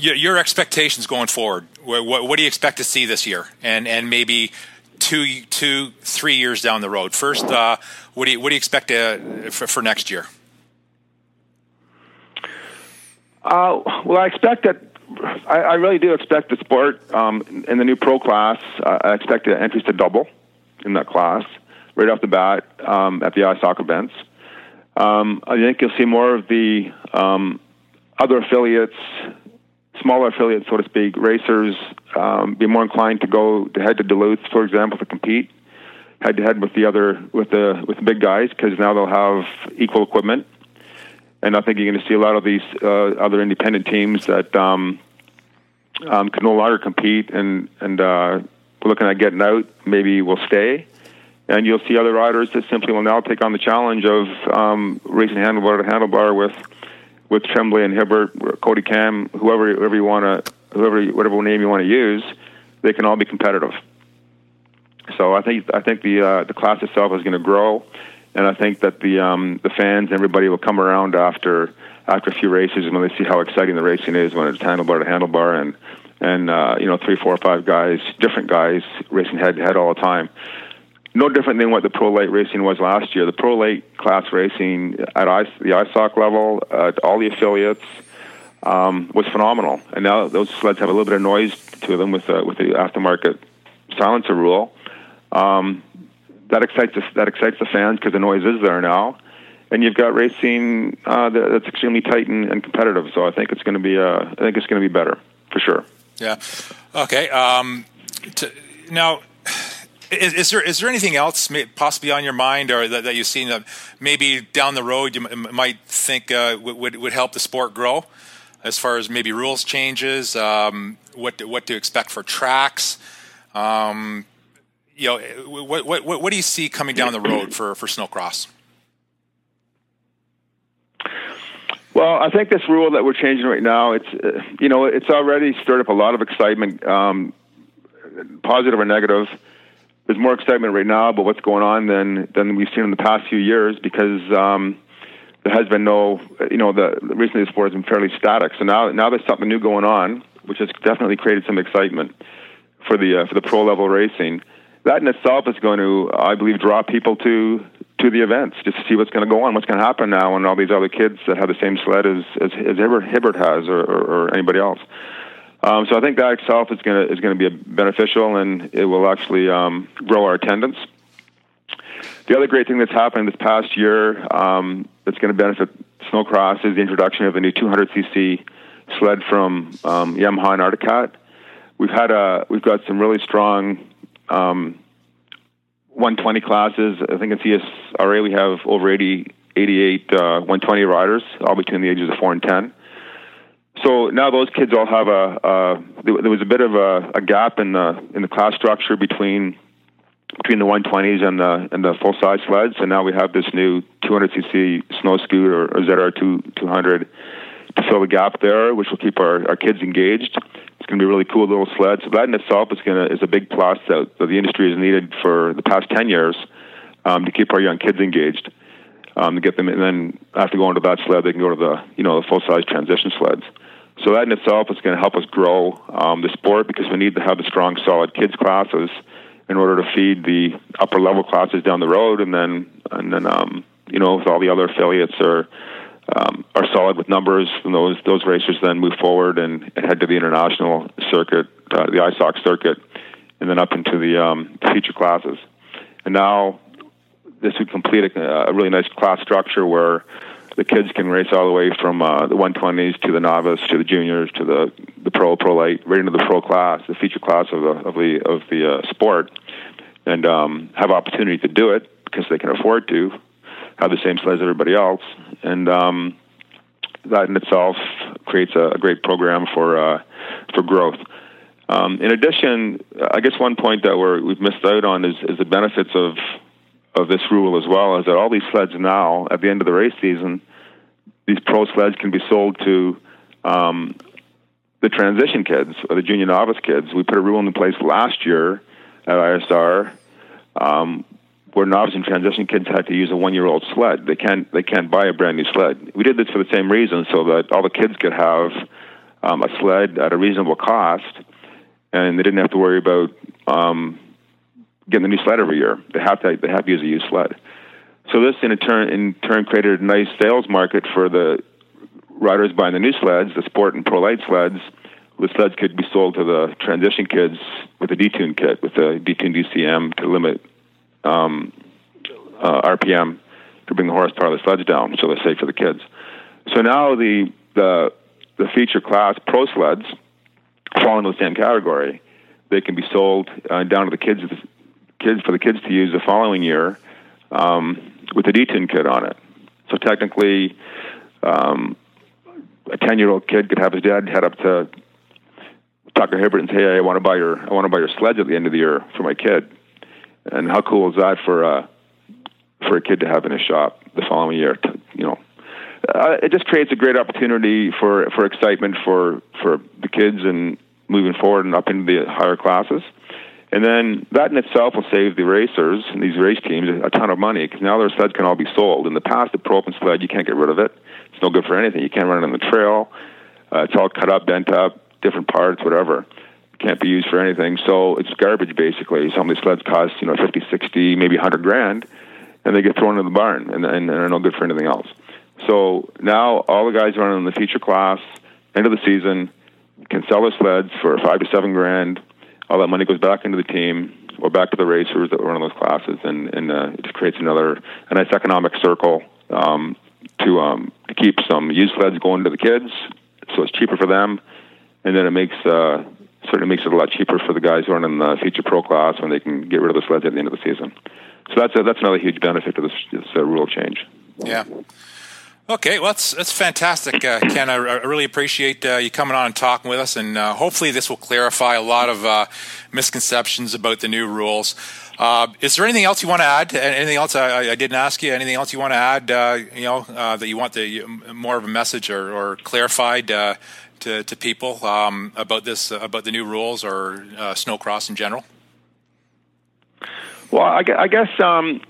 Your, expectations going forward. What, what, do you expect to see this year, and and maybe two, two, three years down the road? First, uh, what do you what do you expect to, for, for next year? Uh, well, I expect that I, I really do expect the sport um, in the new pro class. Uh, I expect the entries to double in that class right off the bat um, at the ISOC events. Um, I think you'll see more of the um, other affiliates, smaller affiliates, so to speak, racers um, be more inclined to go to head to Duluth, for example, to compete head to head with the other with the with the big guys because now they'll have equal equipment and I think you're going to see a lot of these uh, other independent teams that um, um, can no longer compete, and and uh, looking at getting out, maybe will stay. And you'll see other riders that simply will now take on the challenge of um, racing handlebar to handlebar with with Tremblay and Hibbert, Kody Kamm, whoever whoever you want to, whoever whatever name you want to use, they can all be competitive. So I think I think the uh, the class itself is going to grow, and I think that the um, the fans and everybody will come around after after a few races and when they see how exciting the racing is when it's handlebar to handlebar and and uh, you know three, four, five guys, different guys racing head to head all the time. No different than what the pro light racing was last year. The pro light class racing at the ISOC level, at all the affiliates, um, was phenomenal. And now those sleds have a little bit of noise to them with with the aftermarket silencer rule. Um, that excites the, that excites the fans because the noise is there now, and you've got racing uh, that's extremely tight and, and competitive. So I think it's going to be uh, I think it's going to be better for sure. Yeah. Okay. Um, to, now. Is, is, there is there anything else possibly on your mind, or that, that you've seen that maybe down the road you m- might think uh, would would help the sport grow, as far as maybe rules changes, um, what to, what to expect for tracks, um, you know, what, what what do you see coming down the road for for snowcross? Well, I think this rule that we're changing right now, it's uh, you know, it's already stirred up a lot of excitement, um, positive or negative. There's more excitement right now about what's going on than than we've seen in the past few years because um, there has been no, you know, the recently the sport has been fairly static. So now now there's something new going on, which has definitely created some excitement for the uh, for the pro level racing. That in itself is going to, I believe, draw people to to the events just to see what's going to go on, what's going to happen now, and all these other kids that have the same sled as as, as Hibbert, has or, or, or anybody else. Um, so I think that itself is going to is going to be beneficial, and it will actually um, grow our attendance. The other great thing that's happened this past year um, that's going to benefit snowcross is the introduction of a new 200cc sled from um, Yamaha and Arctic Cat. We've had a we've got some really strong um, 120 classes. I think in CSRA we have over 80, 88 uh, 120 riders, all between the ages of 4 and 10. So now those kids all have a, uh, there was a bit of a, a gap in the, in the class structure between between the 120s and the and the full size sleds, and now we have this new 200cc snow scooter or ZR 200 to fill the gap there, which will keep our, our kids engaged. It's going to be a really cool little sled. So that in itself is going to is a big plus that, that the industry has needed for the past ten years um, to keep our young kids engaged. Um, to get them, and then after going to that sled, they can go to the you know the full size transition sleds. So that in itself is going to help us grow um, the sport because we need to have the strong, solid kids classes in order to feed the upper level classes down the road, and then and then um, you know with all the other affiliates or um, are solid with numbers, and those those racers then move forward and, and head to the international circuit, uh, the ISOC circuit, and then up into the um, feature classes. And now this would complete a, a, really nice class structure where the kids can race all the way from uh, the 120s to the novice to the juniors to the the pro pro light right into the pro class, the feature class of the of the of the uh, sport, and um, have opportunity to do it because they can afford to have the same sleds as everybody else, and um, that in itself creates a, a great program for uh, for growth. Um, in addition, I guess one point that we're, we've missed out on is, is the benefits of of this rule as well. Is that all these sleds now, at the end of the race season, these pro sleds can be sold to um, the transition kids or the junior novice kids. We put a rule in place last year at ISR um, where novice and transition kids had to use a one year old sled. They can't they can't buy a brand new sled. We did this for the same reason, so that all the kids could have um, a sled at a reasonable cost, and they didn't have to worry about um, getting the new sled every year. They have to they have to use a used sled. So this in turn in turn created a nice sales market for the riders buying the new sleds, the sport and pro light sleds. The sleds could be sold to the transition kids with a detune kit, with a detune DCM to limit um, uh, RPM to bring the horsepower of the sleds down, so they're safe for the kids. So now the the the feature class pro sleds fall into the same category. They can be sold uh, down to the kids kids for the kids to use the following year um, with a detune kit on it. So technically, um, a ten year old kid could have his dad head up to Tucker Hibbert and say, "Hey, I want to buy your I want to buy your sleds at the end of the year for my kid." and how cool is that for uh, for a kid to have in his shop the following year? To, you know, uh, it just creates a great opportunity for for excitement for for the kids and moving forward and up into the higher classes. And then that in itself will save the racers and these race teams a ton of money because now their sleds can all be sold. In the past, the Pro Open sled, you can't get rid of it. It's no good for anything. You can't run it on the trail. Uh, it's all cut up, bent up, different parts, whatever. Can't be used for anything. So it's garbage basically. Some of these sleds cost you know fifty, sixty, maybe hundred grand, and they get thrown in the barn and, and, and are no good for anything else. So now all the guys running in the feature class, end of the season, can sell their sleds for five to seven grand all that money goes back into the team or back to the racers that run those classes, and, and uh, it just creates another a nice economic circle um, to um, to keep some used sleds going to the kids, so it's cheaper for them, and then it makes uh, certainly makes it a lot cheaper for the guys who are in the feature pro class when they can get rid of the sleds at the end of the season. So that's a, that's another huge benefit to this, this uh, rule change. Yeah. Okay, well, that's, that's fantastic, uh, Ken. I, I, really appreciate uh, you coming on and talking with us, and uh, hopefully this will clarify a lot of uh, misconceptions about the new rules. Uh, is there anything else you want to add? Anything else I, I didn't ask you? Anything else you want to add? Uh, you know that you want the more of a message or, or clarified to, to people um, about this about the new rules or snowcross in general? Well, I, I guess um,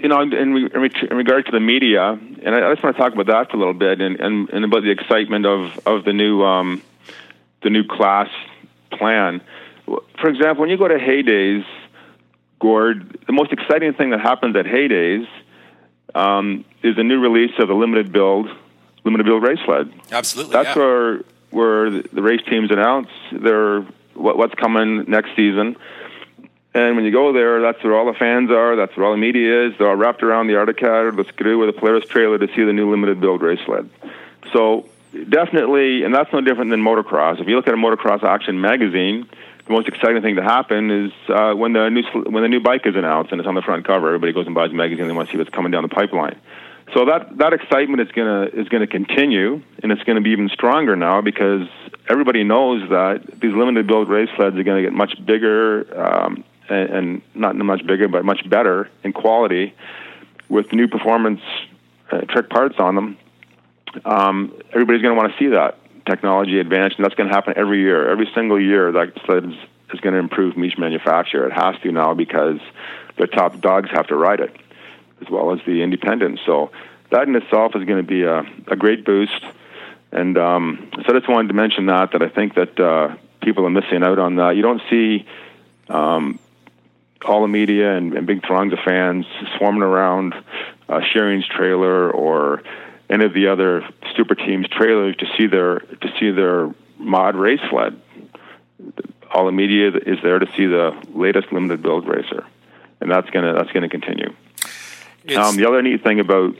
you know, in, in, in regard to the media, and I, I, just want to talk about that for a little bit, and, and, and about the excitement of, of the new um, the new class plan. For example, when you go to Hay Days, Gord, the most exciting thing that happens at Hay Days um, is the new release of the limited build limited build race sled. Absolutely, that's yeah. where where the race teams announce their what, what's coming next season and when you go there, that's where all the fans are. That's where all the media is. They're all wrapped around the Arctic Cat or the Ski-Doo or the Polaris trailer to see the new limited build race sled. So definitely, and that's no different than motocross. If you look at a motocross action magazine, the most exciting thing to happen is uh, when the new when the new bike is announced and it's on the front cover. Everybody goes and buys the magazine. They want to see what's coming down the pipeline. So that that excitement is gonna is gonna continue, and it's gonna be even stronger now because everybody knows that these limited build race sleds are gonna get much bigger. Um, and, and not much bigger, but much better in quality with new performance uh, trick parts on them. Um, everybody's going to want to see that technology advance, and that's going to happen every year. Every single year, that sled is, is going to improve each manufacturer. It has to now because the top dogs have to ride it, as well as the independents. So that in itself is going to be a, a great boost. And um, so I just wanted to mention that that I think that uh, people are missing out on that. You don't see um, all the media and, and big throngs of fans swarming around uh, trailer or any of the other super teams' trailers to see their to see their mod race sled. All the media is there to see the latest limited build racer, and that's gonna that's gonna continue. Um, the other neat thing about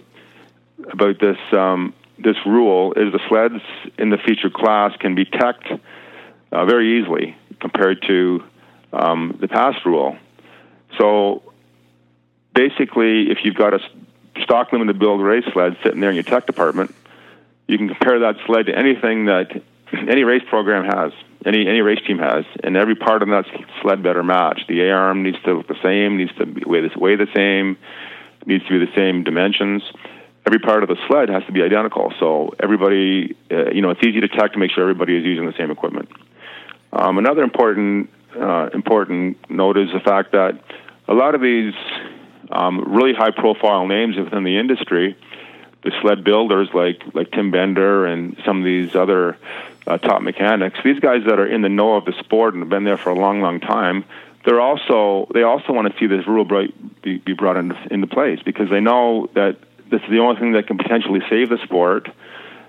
about this um, this rule is the sleds in the featured class can be teched uh, very easily compared to um, the past rule. So basically, if you've got a stock limited build race sled sitting there in your tech department, you can compare that sled to anything that any race program has, any any race team has, and every part of that sled better match. The A arm needs to look the same, needs to weigh the, weigh the same, needs to be the same dimensions. Every part of the sled has to be identical. So everybody, uh, you know, it's easy to check to make sure everybody is using the same equipment. Um, another important uh, important note is the fact that a lot of these um, really high profile names within the industry, the sled builders like like Tim Bender and some of these other uh, top mechanics, these guys that are in the know of the sport and have been there for a long, long time, they're also they also want to see this rule be, be brought into, into place because they know that this is the only thing that can potentially save the sport.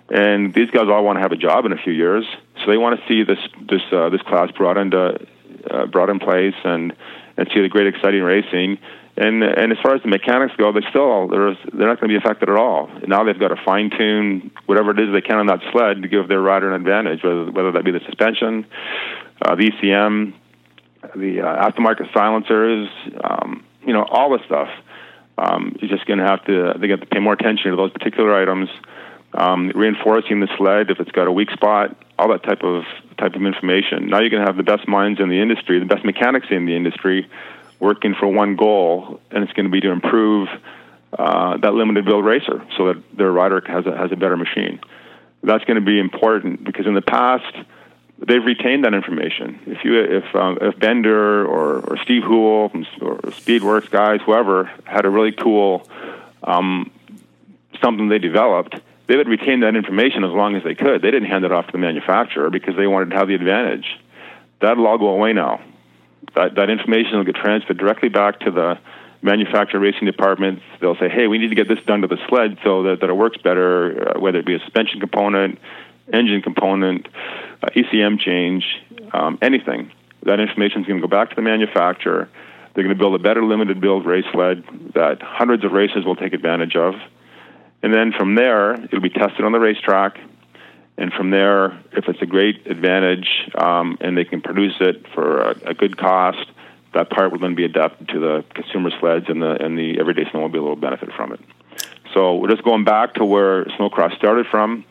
And these guys all want to have a job in a few years, so they want to see this this uh, this class brought into uh, brought in place and and see the great exciting racing. And and as far as the mechanics go, they still they're they're not going to be affected at all. Now they've got to fine tune whatever it is they can on that sled to give their rider an advantage, whether whether that be the suspension, uh, the ECM, the uh, aftermarket silencers, um, you know, all the stuff. Um, you're just going to have to they got to pay more attention to those particular items um, reinforcing the sled if it's got a weak spot, all that type of type of information. Now you're going to have the best minds in the industry, the best mechanics in the industry, working for one goal, and it's going to be to improve uh, that limited build racer so that their rider has a, has a better machine. That's going to be important because in the past, they've retained that information. If you, if um, if Bender or, or Steve Houle or Speedworks guys, whoever had a really cool um, something they developed, they would retain that information as long as they could. They didn't hand it off to the manufacturer because they wanted to have the advantage. That'll all go away now. That that information will get transferred directly back to the manufacturer racing departments. They'll say, "Hey, we need to get this done to the sled so that, that it works better, uh, whether it be a suspension component, engine component, uh, ECM change, um, anything. That information is going to go back to the manufacturer. They're going to build a better limited build race sled that hundreds of races will take advantage of. And then from there, it'll be tested on the racetrack. And from there, if it's a great advantage um, and they can produce it for a, a, good cost, that part will then be adapted to the consumer sleds, and the and the everyday snowmobile will benefit from it. So we're just going back to where snowcross started from.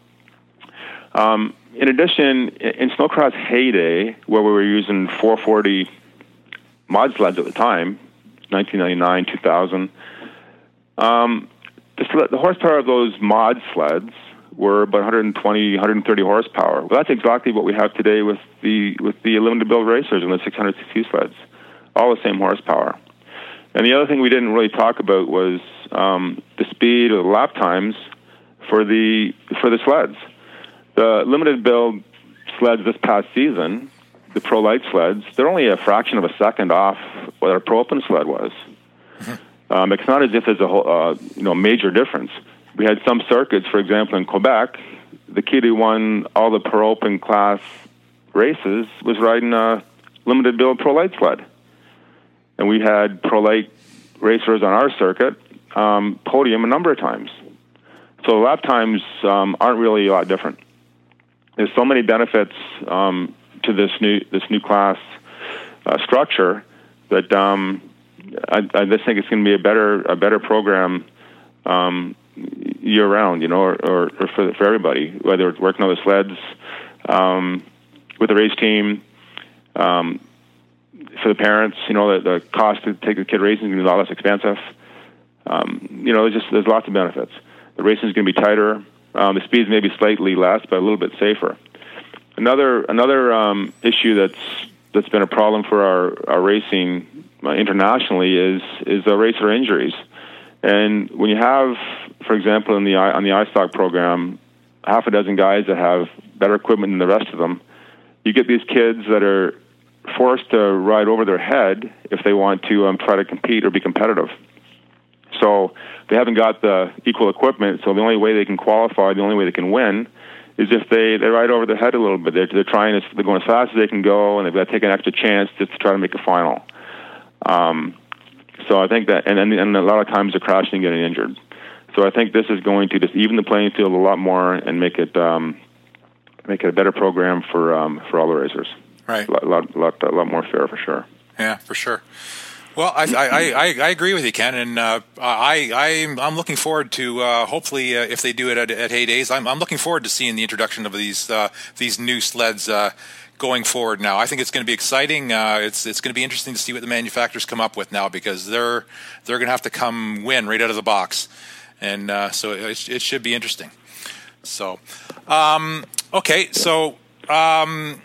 Um, in addition, in snowcross heyday, where we were using 440 mod sleds at the time, 1999, 2000, um, the, the, horsepower of those mod sleds were about 120, 130 horsepower. Well, that's exactly what we have today with the with the limited build racers and the 600cc sleds, all the same horsepower. And the other thing we didn't really talk about was um, the speed or the lap times for the for the sleds. The limited build sleds this past season, the Pro Light sleds, they're only a fraction of a second off what a Pro Open sled was. Um, it's not as if there's a whole, uh, you know major difference. We had some circuits, for example, in Quebec, the kid who won all the Pro Open class races was riding a limited build Pro Light sled, and we had Pro Light racers on our circuit um, podium a number of times. So lap times um, aren't really a lot different there's so many benefits um, to this new this new class uh, structure that um, I, I, just think it's going to be a better a better program um, year round, you know, or, or, or, for for everybody, whether it's working on the sleds um, with the race team. Um, for the parents, you know, the, the cost to take the kid racing is going to be a lot less expensive. Um, you know, there's just there's lots of benefits. The racing is going to be tighter. Um, the speeds may be slightly less, but a little bit safer. Another another um, issue that's that's been a problem for our, our racing internationally is is uh, racer injuries. And when you have, for example, in the on the ISOC program, half a dozen guys that have better equipment than the rest of them, you get these kids that are forced to ride over their head if they want to um, try to compete or be competitive. So they haven't got the equal equipment. So the only way they can qualify, the only way they can win, is if they they ride over their head a little bit. They're they're trying to they're going as fast as they can go, and they've got to take an extra chance just to try to make a final. Um, so I think that, and, and and a lot of times they're crashing and getting injured. So I think this is going to just even the playing field a lot more and make it um, make it a better program for um, for all the racers. Right, a lot, lot, lot, a lot more fair for sure. Yeah, for sure. Well, I, I, I, I, agree with you, Ken, and uh, I, I, I'm looking forward to uh, hopefully uh, if they do it at, at Hay Days, I'm, I'm looking forward to seeing the introduction of these uh, these new sleds uh, going forward. Now, I think it's going to be exciting. Uh, it's it's going to be interesting to see what the manufacturers come up with now because they're they're going to have to come win right out of the box, and so it, it should be interesting. So, um, okay, so. Um,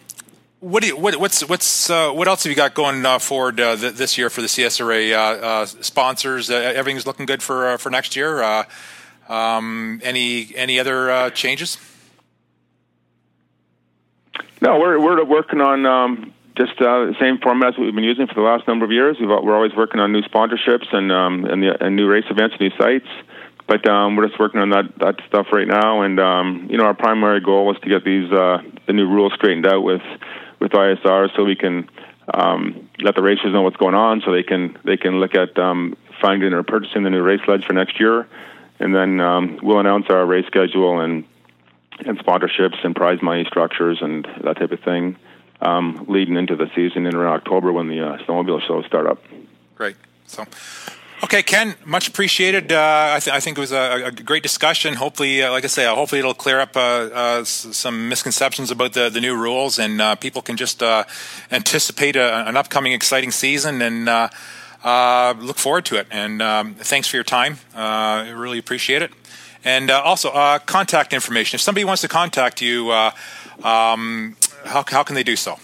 what do you, what, what's what's uh, what else have you got going uh, forward uh, th- this year for the CSRA uh, uh, sponsors? Uh, everything's looking good for for next year. Um, any any other changes? No, we're we're working on um, just uh, the same formats we've been using for the last number of years. we are always working on new sponsorships and um, and, the, and new race events, and new sites. But um, we're just working on that, that stuff right now, and um, you know our primary goal is to get these uh, the new rules straightened out with with ISR so we can um, let the racers know what's going on so they can they can look at um, finding or purchasing the new race sleds for next year, and then um, we'll announce our race schedule and and sponsorships and prize money structures and that type of thing um, leading into the season in around October when the uh, snowmobile shows start up. Great. So Okay, Ken, much appreciated. Uh, I, th- I, think it was a, a great discussion. Hopefully, uh, like I say, uh, hopefully it'll clear up uh, uh, some misconceptions about the, the new rules, and uh, people can just anticipate a, an upcoming exciting season and look forward to it. And um, thanks for your time. Really appreciate it. And also, contact information. If somebody wants to contact you, um, how, how can they do so?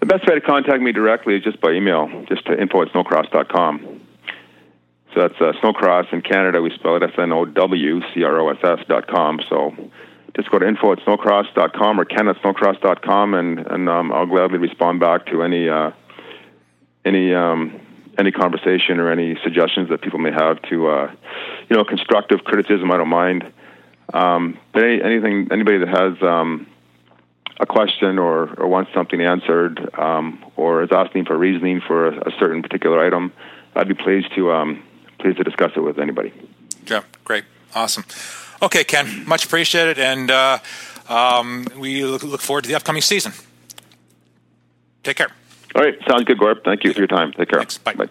The best way to contact me directly is just by email, just to info at snowcross.com. So that's uh, Snowcross in Canada. We spell it S N O W C R O S S dot com. So just go to info at snowcross.com or ken at snowcross.com, and, and um, I'll gladly respond back to any uh, any um, any conversation or any suggestions that people may have to uh, you know constructive criticism. I don't mind. Um, but any, anything anybody that has um, a question or, or wants something answered um, or is asking for reasoning for a, a, certain particular item, I'd be pleased to um, pleased to discuss it with anybody. Yeah, great, awesome. Okay, Ken, much appreciated, and uh, um, we look, look forward to the upcoming season. Take care. All right, sounds good, Gord. Thank you for your time. Take care. Thanks. Bye. Bye.